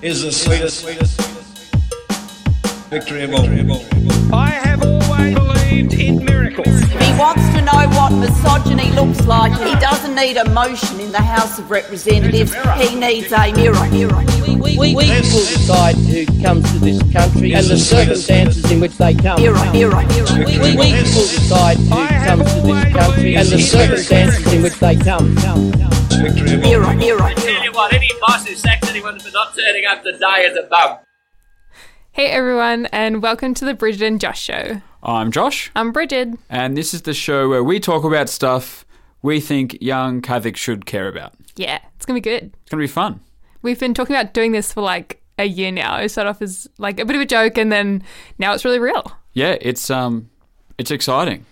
This is the sweetest victory of all. I have always believed in miracles. He wants to know what misogyny looks like. He doesn't need a motion in the House of Representatives. He needs a mirror. mirror. We, we will decide who comes to this country and the circumstances in which they come. Mirror, mirror, mirror. We, we will decide who comes to this country and the circumstances in which they come. Victory of all. Mirror, mirror, Tell you what, any boss who sacks anyone for not turning up today is a bum. Hey everyone, and welcome to the Brigid and Josh Show. I'm Josh, I'm Brigid. and this is the show where we talk about stuff we think young Catholics should care about. Yeah, it's gonna be good. It's going to be fun. We've been talking about doing this for like a year now. It started off as like a bit of a joke, and then now it's really real. Yeah, it's um, it's exciting.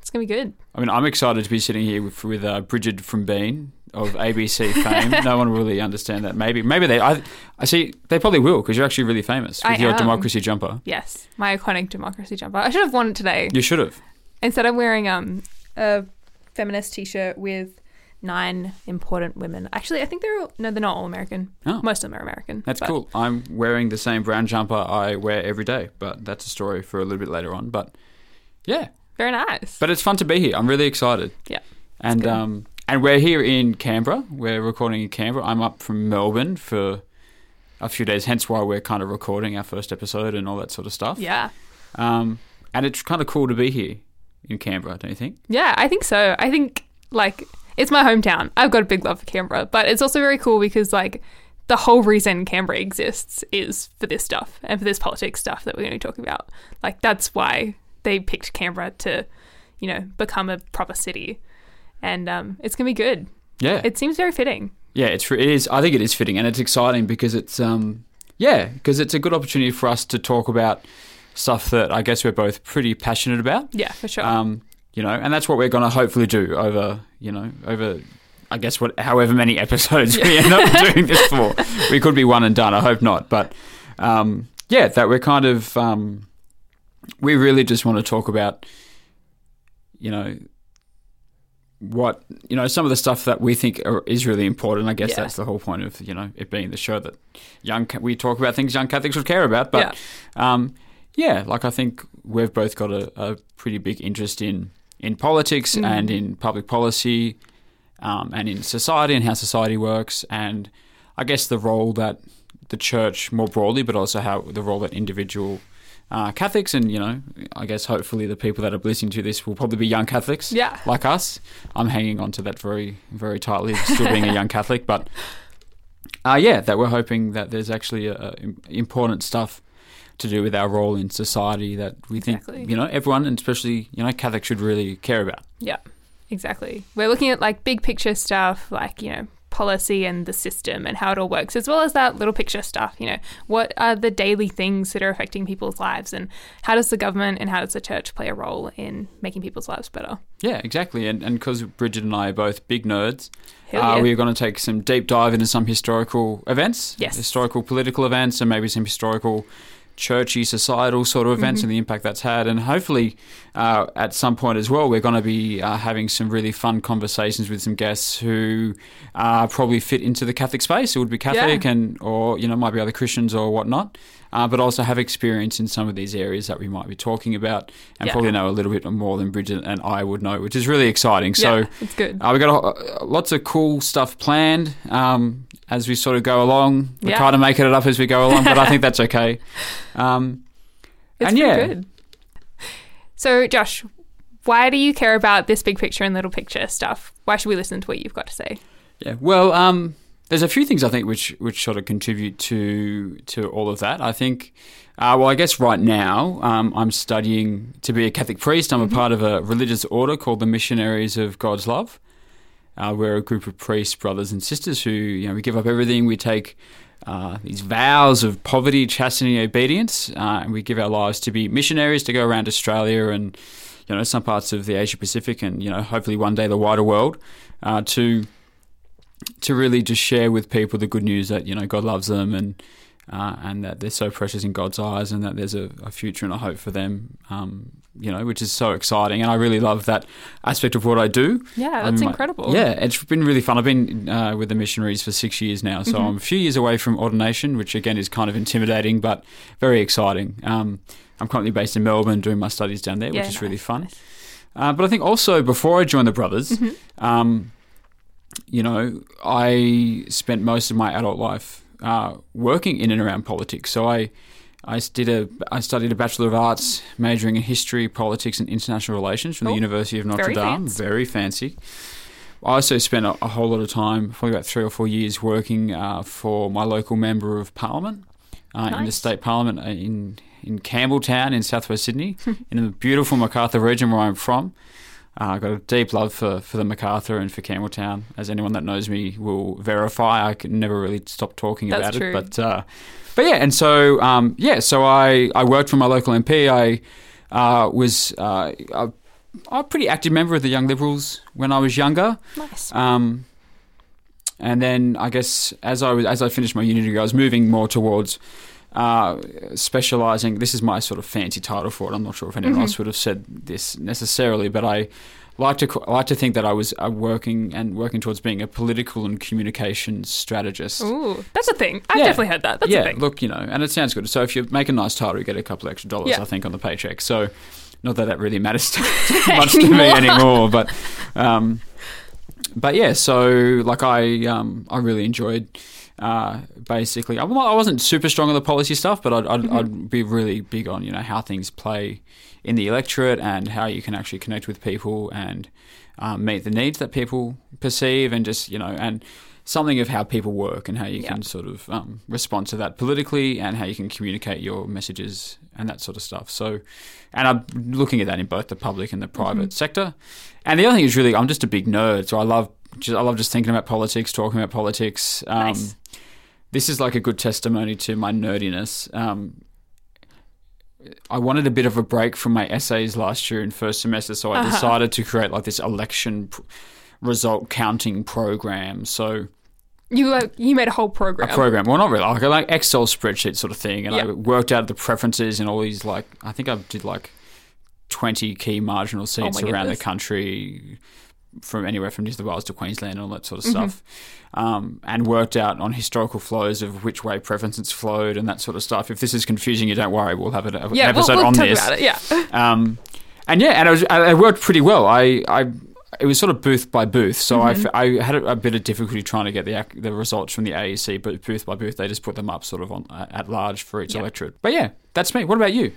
It's gonna be good. I mean, I'm excited to be sitting here with, with uh, Bridget from Bean of ABC fame. no one will really understand that. Maybe, maybe they. I, I see. They probably will because you're actually really famous with I your am. democracy jumper. Yes, my iconic democracy jumper. I should have worn it today. You should have. Instead, I'm wearing um a feminist T-shirt with nine important women. Actually, I think they're all, no, they're not all American. Oh. Most of them are American. That's but- cool. I'm wearing the same brown jumper I wear every day, but that's a story for a little bit later on. But yeah, Very nice. but it's fun to be here. I'm really excited. yeah, And um, and we're here in Canberra. We're recording in Canberra. I'm up from Melbourne for a few days, hence why we're kind of recording our first episode and all that sort of stuff. yeah. Um, and it's kind of cool to be here in Canberra, don't you think? Yeah, I think so. I think like it's my hometown. I've got a big love for Canberra, but it's also very cool because like the whole reason Canberra exists is for this stuff and for this politics stuff that we're going to be talking about. Like that's why they picked Canberra to, you know, become a proper city, and um, it's going to be good. Yeah. It seems very fitting. yeah, it's it is. I think it is fitting, and it's exciting because it's um, yeah, because it's a good opportunity for us to talk about stuff that I guess we're both pretty passionate about. Yeah, for sure. Um, you know, and that's what we're going to hopefully do over, you know, over, I guess, what, however many episodes we end up doing this for. We could be one and done. I hope not, but um, yeah, that we're kind of, um, we really just want to talk about, you know, what you know, some of the stuff that we think are, is really important. I guess Yeah. that's the whole point of you know it being the show that young we talk about things young Catholics would care about. But um, yeah, like I think we've both got a, a pretty big interest in in politics Mm. and in public policy um, and in society and how society works and I guess the role that the church more broadly, but also how the role that individual uh, Catholics and you know I guess hopefully the people that are listening to this will probably be young Catholics, Yeah. like us. I'm hanging on to that very very tightly, still being a young Catholic, but uh, yeah, that we're hoping that there's actually a, a important stuff to do with our role in society that we Exactly. think you know everyone and especially you know Catholics should really care about. Yeah, exactly. We're looking at like big picture stuff, like, you know, policy and the system and how it all works, as well as that little picture stuff. You know, what are the daily things that are affecting people's lives, and how does the government and how does the church play a role in making people's lives better? Yeah, exactly. And and because Brigid and I are both big nerds, Hell uh, we're going to take some deep dive into some historical events, Yes. historical political events, and maybe some historical churchy societal sort of events Mm-hmm. and the impact that's had and hopefully uh, at some point as well we're going to be uh, having some really fun conversations with some guests who uh, probably fit into the catholic space It would be catholic Yeah. and or you know might be other christians or whatnot uh, but also have experience in some of these areas that we might be talking about and Yeah. probably know a little bit more than brigid and i would know which is really exciting so yeah, it's good. uh, we got uh, lots of cool stuff planned um, as we sort of go along. We're Yeah. kind of making it up as we go along, but I think that's okay. Um, It's and yeah. good. So, Josh, why do you care about this big picture and little picture stuff? Why should we listen to what you've got to say? yeah. Well, um, there's a few things I think which which sort of contribute to to all of that. I think. Uh, well, I guess right now um, I'm studying to be a Catholic priest. I'm a part of a religious order called the Missionaries of God's Love. Uh, we're a group of priests, brothers and sisters who, you know, we give up everything. We take uh, these vows of poverty, chastity, and obedience, uh, and we give our lives to be missionaries to go around Australia and, you know, some parts of the Asia Pacific, and you know, hopefully one day the wider world, uh, to to really just share with people the good news that you know God loves them and uh, and that they're so precious in God's eyes, and that there's a, a future and a hope for them. Um, you know, which is so exciting, and I really love that aspect of what I do. Yeah, that's mean, incredible. Yeah, it's been really fun. I've been uh, with the missionaries for six years now, so Mm-hmm. I'm a few years away from ordination, which again is kind of intimidating, but very exciting. Um, I'm currently based in Melbourne doing my studies down there, Yeah, which is really fun. nice. Uh, but I think also before I joined the Brothers, Mm-hmm. You know, I spent most of my adult life uh, working in and around politics. So I, I did a, I studied a Bachelor of Arts, majoring in history, politics, and international relations from Oh, the University of Notre very Dame. fancy. Very fancy. I also spent a, a whole lot of time, probably about three or four years, working uh, for my local member of parliament uh, in the state parliament uh, in in Campbelltown in southwest Sydney, in the beautiful Macarthur region where I'm from. Uh, I've got a deep love for, for the Macarthur and for Campbelltown. As anyone that knows me will verify, I can never really stop talking That's about true. it. But uh, but yeah, and so um, yeah, so I, I worked for my local MP. I uh, was uh, a, a pretty active member of the Young Liberals when I was younger. Nice. Um, and then I guess as I was as I finished my uni degree, I was moving more towards uh, specializing. This is my sort of fancy title for it. I'm not sure if anyone else would have said this necessarily, but I like to like to think that I was uh, working and working towards being a political and communications strategist. Ooh, that's a thing. I've Yeah. definitely heard that. That's yeah, a thing. look, you know, and it sounds good. So if you make a nice title, you get a couple extra dollars, Yeah. I think, on the paycheck. So not that that really matters too much to me Anymore. anymore, but um, but yeah. So like I um, I really enjoyed. Uh, basically, I, I wasn't super strong on the policy stuff, but I'd, I'd, Mm-hmm. I'd be really big on you know how things play in the electorate and how you can actually connect with people and um, meet the needs that people perceive, and just you know and something of how people work and how you can sort of um, respond to that politically and how you can communicate your messages and that sort of stuff. So, and I'm looking at that in both the public and the private sector. And the other thing is really, I'm just a big nerd, so I love just, I love just thinking about politics, talking about politics. Um, Nice. This is like a good testimony to my nerdiness. Um, I wanted a bit of a break from my essays last year in first semester, so I Uh-huh. decided to create like this election pr- result counting program. So You like you made a whole program. a program. Well, not really. Like, like Excel spreadsheet sort of thing, and I worked out the preferences in all these. Like, I think I did like twenty key marginal seats Oh around the country, from anywhere from New South Wales to Queensland and all that sort of Mm-hmm. stuff. Um, and worked out on historical flows of which way preferences flowed and that sort of stuff. If this is confusing you, don't worry. We'll have an, an yeah, we'll, episode we'll on talk this. about it. Yeah. Um, and yeah, and it, was, it worked pretty well. I, I, it was sort of booth by booth, so I f I I, had a, a bit of difficulty trying to get the ac- the results from the AEC, but booth by booth, they just put them up sort of on at large for each Yep. electorate. But yeah, that's me. What about you?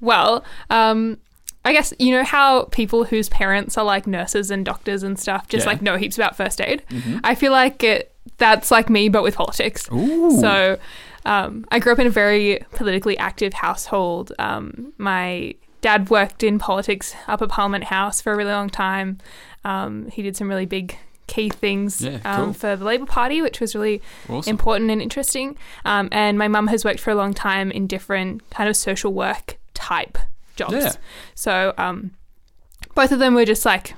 Well, um, I guess you know how people whose parents are like nurses and doctors and stuff just Yeah. like know heaps about first aid. I feel like it, that's like me, but with politics. So um, I grew up in a very politically active household. Um, my dad worked in politics up at Parliament House for a really long time. Um, he did some really big key things Yeah, um, cool. for the Labor Party, which was really Awesome. important and interesting. Um, and my mum has worked for a long time in different kind of social work type jobs. Yeah. So um, both of them were just like,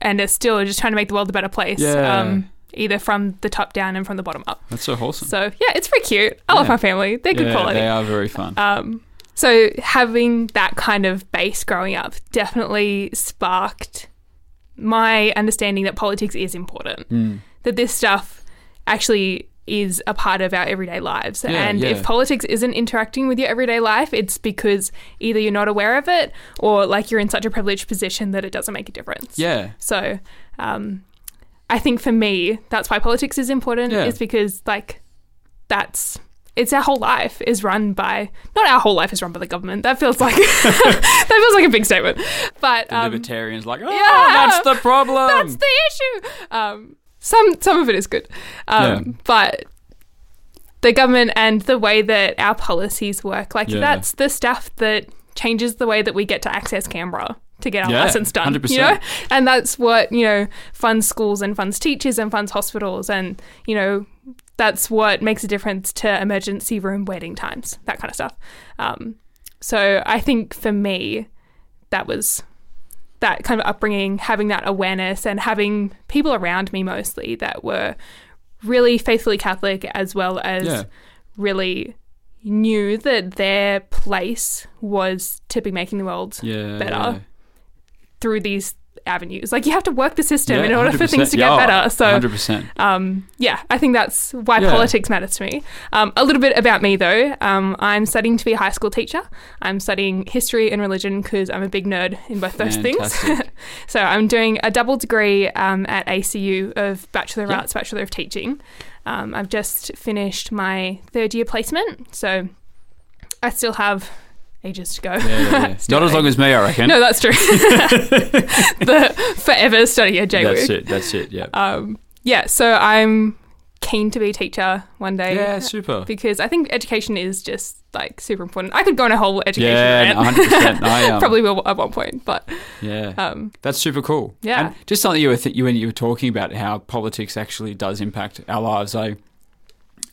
and are still just trying to make the world a better place. Yeah. Um, either from the top down and from the bottom up. That's so wholesome. So yeah, it's pretty cute. I love my family. They're good yeah, quality. they are very fun. Um, so having that kind of base growing up definitely sparked my understanding that politics is important. Mm. That this stuff actually is a part of our everyday lives. Yeah, and yeah. if politics isn't interacting with your everyday life, it's because either you're not aware of it or like you're in such a privileged position that it doesn't make a difference. yeah, So um, I think for me, that's why politics is important, Yeah. is because like that's it's our whole life is run by not our whole life is run by the government. That feels like that feels like a big statement. But the um, libertarians like, oh, yeah, that's the problem. that's the issue. Um, some some of it is good, um, Yeah. but the government and the way that our policies work, like Yeah. that's the stuff that changes the way that we get to access Canberra to get our Yeah, license done. 100%. You know, and that's what you know funds schools and funds teachers and funds hospitals and you know that's what makes a difference to emergency room waiting times, that kind of stuff. Um, so I think for me, that was that kind of upbringing, having that awareness, and having people around me mostly that were really faithfully Catholic as well as Yeah. really knew that their place was to be making the world Yeah, better yeah. through these avenues. Like you have to work the system Yeah, in order for 100%. things to get Yeah, better. So 100%. um, yeah, I think that's why Yeah. politics matters to me. Um, a little bit about me though. Um, I'm studying to be a high school teacher. I'm studying history and religion because I'm a big nerd in both those things. So I'm doing a double degree um, at ACU of Bachelor of. Arts, Bachelor of Teaching. Um, I've just finished my third year placement, so I still have ages to go. Yeah, yeah, yeah. Not as long as me, I reckon. no, that's true. the forever study at JWU. that's it. That's it. Yeah. Um, yeah, so I'm keen to be a teacher one day. yeah, super. Because I think education is just like super important. I could go on a whole education Yeah, rant. 100%. I, um, Probably will at one point, but Yeah, um, that's super cool. Yeah. and just something you were th- you when you were talking about how politics actually does impact our lives. I,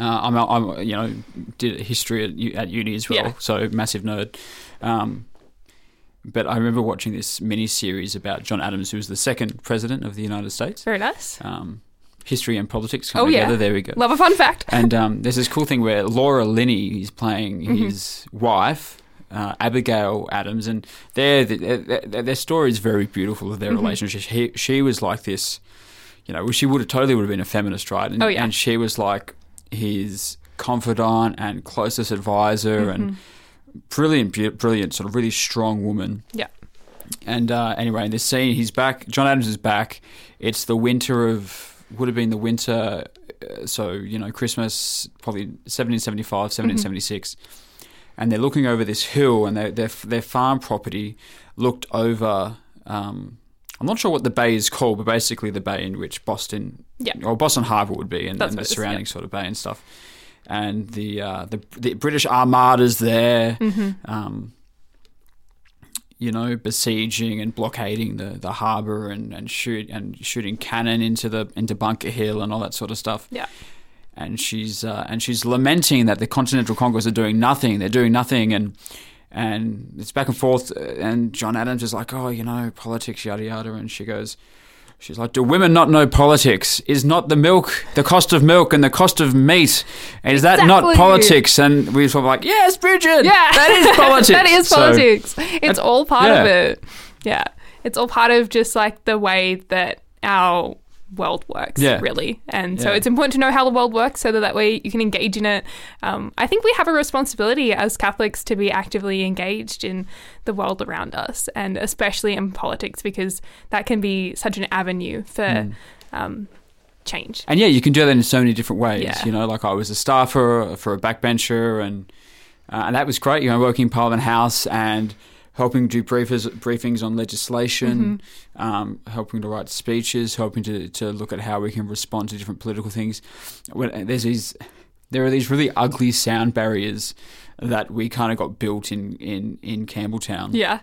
uh, I'm, I'm, you know, did history at, at uni as well, Yeah. so massive nerd. Um, but I remember watching this mini series about John Adams, who was the second president of the United States. very nice. Um, history and politics come Oh, yeah. together. There we go. Love a fun fact. And um, there's this cool thing where Laura Linney is playing Mm-hmm. his wife, uh, Abigail Adams, and their, their their story is very beautiful of their Mm-hmm. relationship. She she was like this, you know, she would have totally would have been a feminist, right? And, Oh, yeah. and she was like his confidant and closest advisor, and Mm-hmm. brilliant, brilliant, sort of really strong woman. Yeah. And uh, anyway, in this scene, he's back. John Adams is back. It's the winter of would have been the winter. Uh, so you know, Christmas probably 1775, 1776, and they're looking over this hill, and their their their farm property looked over. Um, I'm not sure what the bay is called, but basically the bay in which Boston, Yeah. or Boston Harbour would be, and, and the it is, surrounding yeah. sort of bay and stuff. And the uh, the the British Armada's there. Mm-hmm. Um, you know, besieging and blockading the, the harbour and, and shoot and shooting cannon into the into Bunker Hill and all that sort of stuff. Yeah. And she's uh, and she's lamenting that the Continental Congress are doing nothing. They're doing nothing, and and it's back and forth. uh, And John Adams is like, oh, you know, politics, yada yada. And she goes, she's like, do women not know politics? Is not the milk the cost of milk and the cost of meat? Is that not politics? And we sort of like, yes, Brigid, Yeah. that is politics. that is So- politics. it's all part of it. Yeah. It's all part of just like the way that our world works, Yeah. really. And so it's important to know how the world works so that that way you can engage in it. Um, I think we have a responsibility as Catholics to be actively engaged in the world around us and especially in politics because that can be such an avenue for Mm. um, change. And yeah, you can do that in so many different ways. Yeah. You know, like I was a staffer for a backbencher, and uh, and that was great. You know, working in Parliament House and helping do briefers, briefings on legislation, um, helping to write speeches, helping to, to look at how we can respond to different political things. When there's these, there are these really ugly sound barriers that we kind of got built in in in Campbelltown Yeah.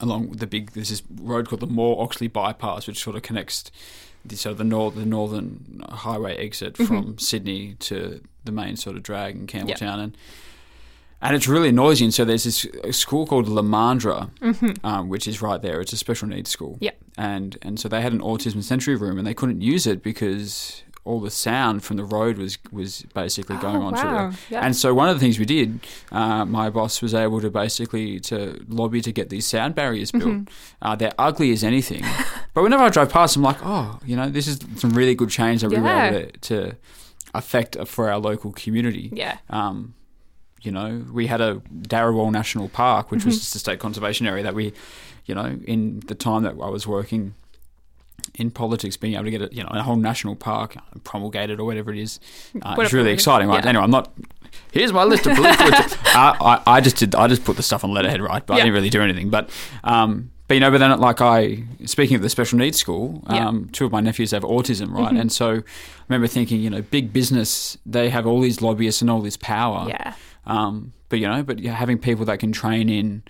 along with the big there's this road called the Moore Oxley bypass which sort of connects the sort of the north the northern highway exit Mm-hmm. from Sydney to the main sort of drag in Campbelltown and and it's really noisy and so there's this school called Lomandra um, which is right there it's a special needs school Mm-hmm. And and so they had an autism sensory room and they couldn't use it because all the sound from the road was was basically going Oh, on wow. Yeah. and so one of the things we did, uh, my boss was able to basically to lobby to get these sound barriers built. Mm-hmm. Uh, they're ugly as anything, but whenever I drive past, I'm like, oh, you know, this is some really good change that we were able to, to affect for our local community. Yeah. Um, you know, we had a Dharawal National Park, which was Mm-hmm. just a state conservation area that we, you know, in the time that I was working in politics, being able to get a, you know a whole national park promulgated or whatever it is, uh, it's really exciting. Right? Yeah. Anyway, I'm not. Here's my list of political. I, I, I just did. I just put the stuff on letterhead, right? But I didn't really do anything. But, um, but you know, but then like I, speaking of the special needs school, Yeah. Mm-hmm. um, two of my nephews have autism, right? And so I remember thinking, you know, big business, they have all these lobbyists and all this power. Yeah. Um, but you know, but having people that can train in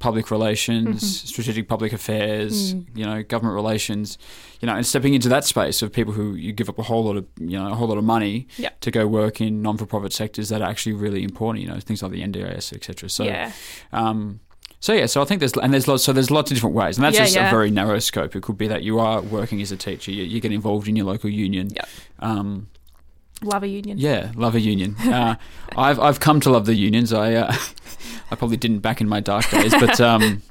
public relations, Mm-hmm. strategic public affairs, Mm. you know, government relations, you know, and stepping into that space of people who you give up a whole lot of, you know, a whole lot of money Yeah. to go work in non-for-profit sectors that are actually really important, you know, things like the NDIS, etc. So, yeah. um, so yeah, so I think there's and there's lots so there's lots of different ways, and that's Yeah, just yeah. a very narrow scope. It could be that you are working as a teacher, you, you get involved in your local union, Yep. um, Love a union. Yeah, love a union. Uh, I've I've come to love the unions. I uh, I probably didn't back in my dark days, but um,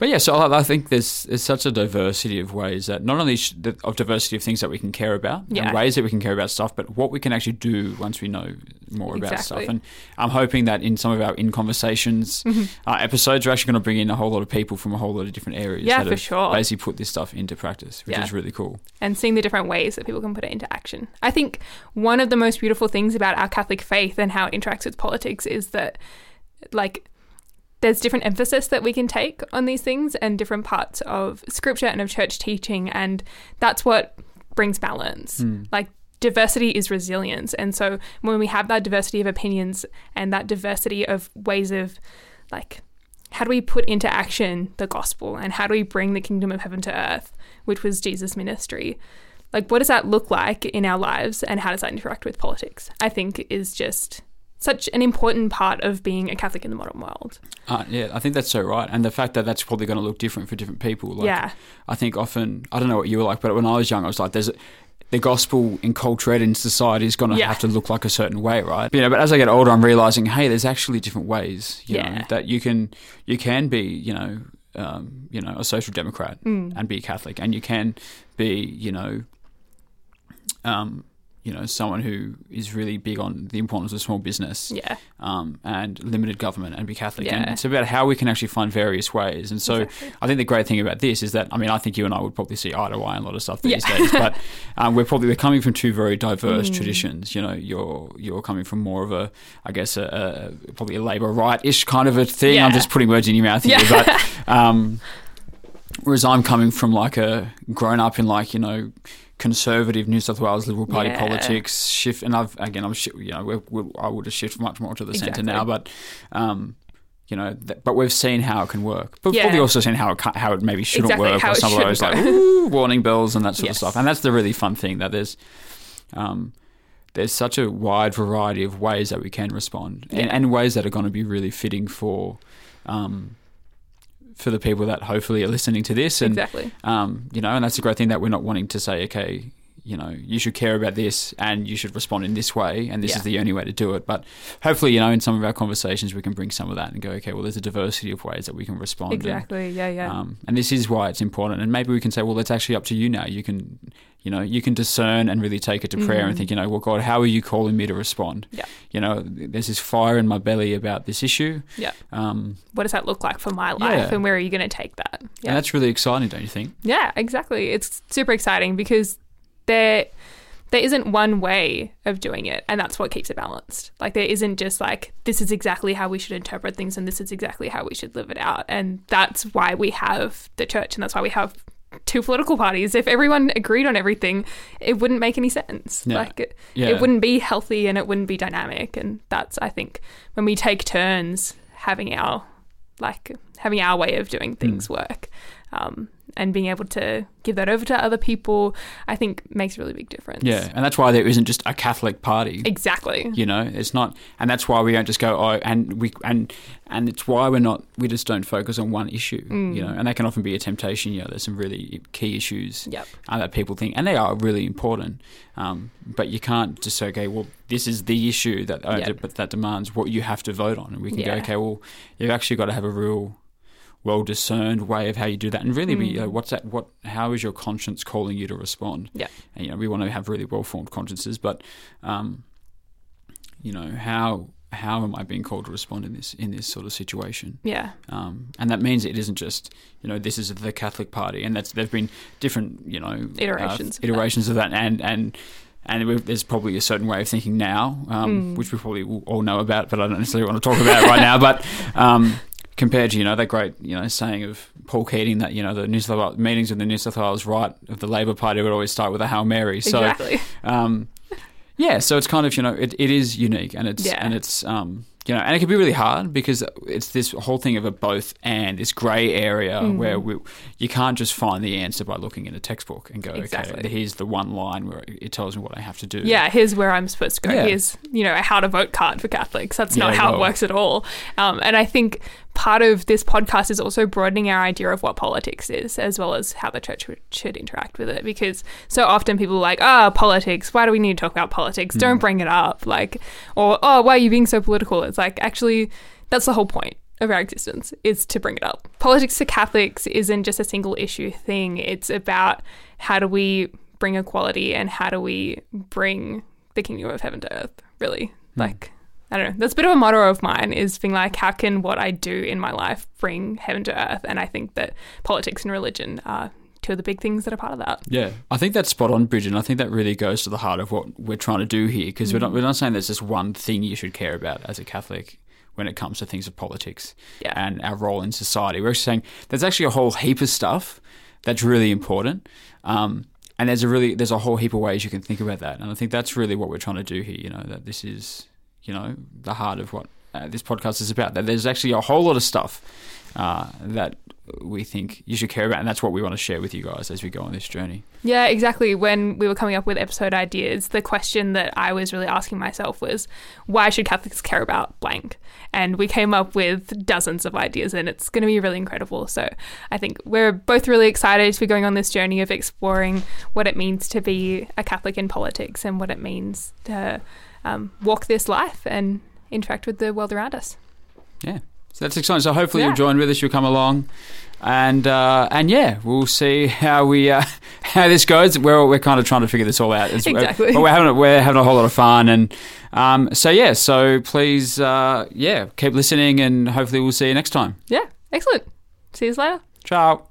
but yeah. So I, I think there's there's such a diversity of ways that not only sh- of diversity of things that we can care about Yeah. and ways that we can care about stuff, but what we can actually do once we know more about stuff. And I'm hoping that in some of our in conversations Mm-hmm. uh, episodes, we're actually going to bring in a whole lot of people from a whole lot of different areas. Yeah, that for sure. Basically, put this stuff into practice, which Yeah. is really cool. and seeing the different ways that people can put it into action. I think one of the most beautiful things about our Catholic faith and how it interacts with politics is that, like, there's different emphasis that we can take on these things and different parts of scripture and of church teaching, and that's what brings balance. Hmm. Like, diversity is resilience. And so when we have that diversity of opinions and that diversity of ways of, like, how do we put into action the gospel and how do we bring the kingdom of heaven to earth, which was Jesus' ministry? Like, what does that look like in our lives and how does that interact with politics? I think is just such an important part of being a Catholic in the modern world. Uh, yeah, I think that's so right, and the fact that that's probably going to look different for different people. Like, Yeah. I think often I don't know what you were like, but when I was young, I was like, "There's a, the gospel enculturated in society is going to Yeah. have to look like a certain way, right?" You know, but as I get older, I'm realizing, hey, there's actually different ways. You know, Yeah. that you can you can be, you know, um, you know, a social democrat Mm. and be Catholic, and you can be, you know, um, you know, someone who is really big on the importance of small business Yeah. um, and limited government and be Catholic. And Yeah. it's about how we can actually find various ways. And so Exactly. I think the great thing about this is that, I mean, I think you and I would probably see eye to eye on a lot of stuff these Yeah. days, but um, we're probably we're coming from two very diverse Mm. traditions. You know, you're you're coming from more of a, I guess, a, a probably a Labour right-ish kind of a thing. I'm just putting words in your mouth here, Yeah. but um, whereas I'm coming from like a grown up in like you know conservative New South Wales Liberal Party Yeah. politics shift, and I've again I'm you know we're, we're, I would have shifted much more to the centre now, but um, you know, th- but we've seen how it can work, but we've Yeah. also seen how it how it maybe shouldn't Exactly, work, or some of those like "Ooh," warning bells and that sort Yes. of stuff, and that's the really fun thing that there's. Um, there's such a wide variety of ways that we can respond, and, and ways that are going to be really fitting for, um, for the people that hopefully are listening to this, and Exactly. um, you know, and that's a great thing that we're not wanting to say, okay, you know, you should care about this and you should respond in this way, and this Yeah. is the only way to do it. But hopefully, you know, in some of our conversations, we can bring some of that and go, okay, well, there's a diversity of ways that we can respond. and, Exactly. Yeah. Yeah. um, and this is why it's important. And maybe we can say, well, that's actually up to you now. You can, you know, you can discern and really take it to prayer and think, you know, well, God, how are you calling me to respond? Mm-hmm. Yeah. You know, there's this fire in my belly about this issue. yeah. Um, What does that look like for my life, Yeah. and where are you going to take that? Yeah. And that's really exciting, don't you think? Yeah, exactly. It's super exciting because there there isn't one way of doing it and that's what keeps it balanced. Like there isn't just like this is exactly how we should interpret things and this is exactly how we should live it out. And that's why we have the church and that's why we have two political parties. If everyone agreed on everything, it wouldn't make any sense. Yeah. Like it, Yeah. it wouldn't be healthy and it wouldn't be dynamic and that's I think when we take turns having our like having our way of doing things Hmm. work um, and being able to give that over to other people i think makes a really big difference Yeah, and that's why there isn't just a Catholic party. exactly You know, it's not, and that's why we don't just go oh, and we and and it's why we're not. We just don't focus on one issue. Mm. You know, and that can often be a temptation. You know, there's some really key issues Yep. uh, that people think, and they are really important. Um, but you can't just say, okay, well, this is the issue that uh, Yep. but that demands what you have to vote on, and we can go, okay, well, you've actually got to have a real well discerned way of how you do that, and really be Mm. uh, what's that? What? How is your conscience calling you to respond? Yeah. And, you know, we want to have really well formed consciences, but um, you know, how how am I being called to respond in this in this sort of situation? yeah Um, and that means it isn't just you know this is the Catholic Party, and that's there've been different you know Iterations uh, of that. iterations of that, and and. And there's probably a certain way of thinking now, Mm. um, which we probably all know about, but I don't necessarily want to talk about it right now. But um, compared to you know that great you know saying of Paul Keating that you know the New South Wales meetings of the New South Wales right of the Labor Party would always start with a hail mary. So exactly um, yeah, so it's kind of you know it, it is unique and it's Yeah. and it's um, you know and it can be really hard because it's this whole thing of a both and this grey area Mm. where we, you can't just find the answer by looking in a textbook and go Exactly. okay here's the one line where it tells me what I have to do. yeah here's where i'm supposed to go Yeah. here's you know a how to vote card for catholics that's not Yeah, how well. it works at all um, and i think part of this podcast is also broadening our idea of what politics is, as well as how the church should interact with it. Because so often people are like, ah, politics. Why do we need to talk about politics? Don't bring it up. Like, or oh, why are you being so political? It's like actually, that's the whole point of our existence is to bring it up. Politics to Catholics isn't just a single issue thing. It's about how do we bring equality and how do we bring the kingdom of heaven to earth, really. Hmm. Like I don't know. That's a bit of a motto of mine is being like, how can what I do in my life bring heaven to earth? And I think that politics and religion are two of the big things that are part of that. Yeah, I think that's spot on, Brigid. And I think that really goes to the heart of what we're trying to do here because we're, not, we're not saying there's just one thing you should care about as a Catholic when it comes to things of politics Yeah. and our role in society. We're saying there's actually a whole heap of stuff that's really important. Um, and there's a really there's a whole heap of ways you can think about that, and I think that's really what we're trying to do here. You know that this is you know the heart of what uh, this podcast is about. That there's actually a whole lot of stuff uh, that we think you should care about, and that's what we want to share with you guys as we go on this journey. Yeah, exactly. When we were coming up with episode ideas, the question that I was really asking myself was, why should Catholics care about blank? And we came up with dozens of ideas, and it's going to be really incredible. So I think we're both really excited to be going on this journey of exploring what it means to be a Catholic in politics and what it means to um, walk this life and interact with the world around us. Yeah. So that's exciting. So hopefully Yeah. you'll join with us. You'll come along, and uh, and yeah, we'll see how we uh, how this goes. We're we're kind of trying to figure this all out. It's- Exactly. But we're having a- we're having a whole lot of fun, and um, so yeah. So please, uh, yeah, keep listening, and hopefully we'll see you next time. Yeah, excellent. See you later. Ciao.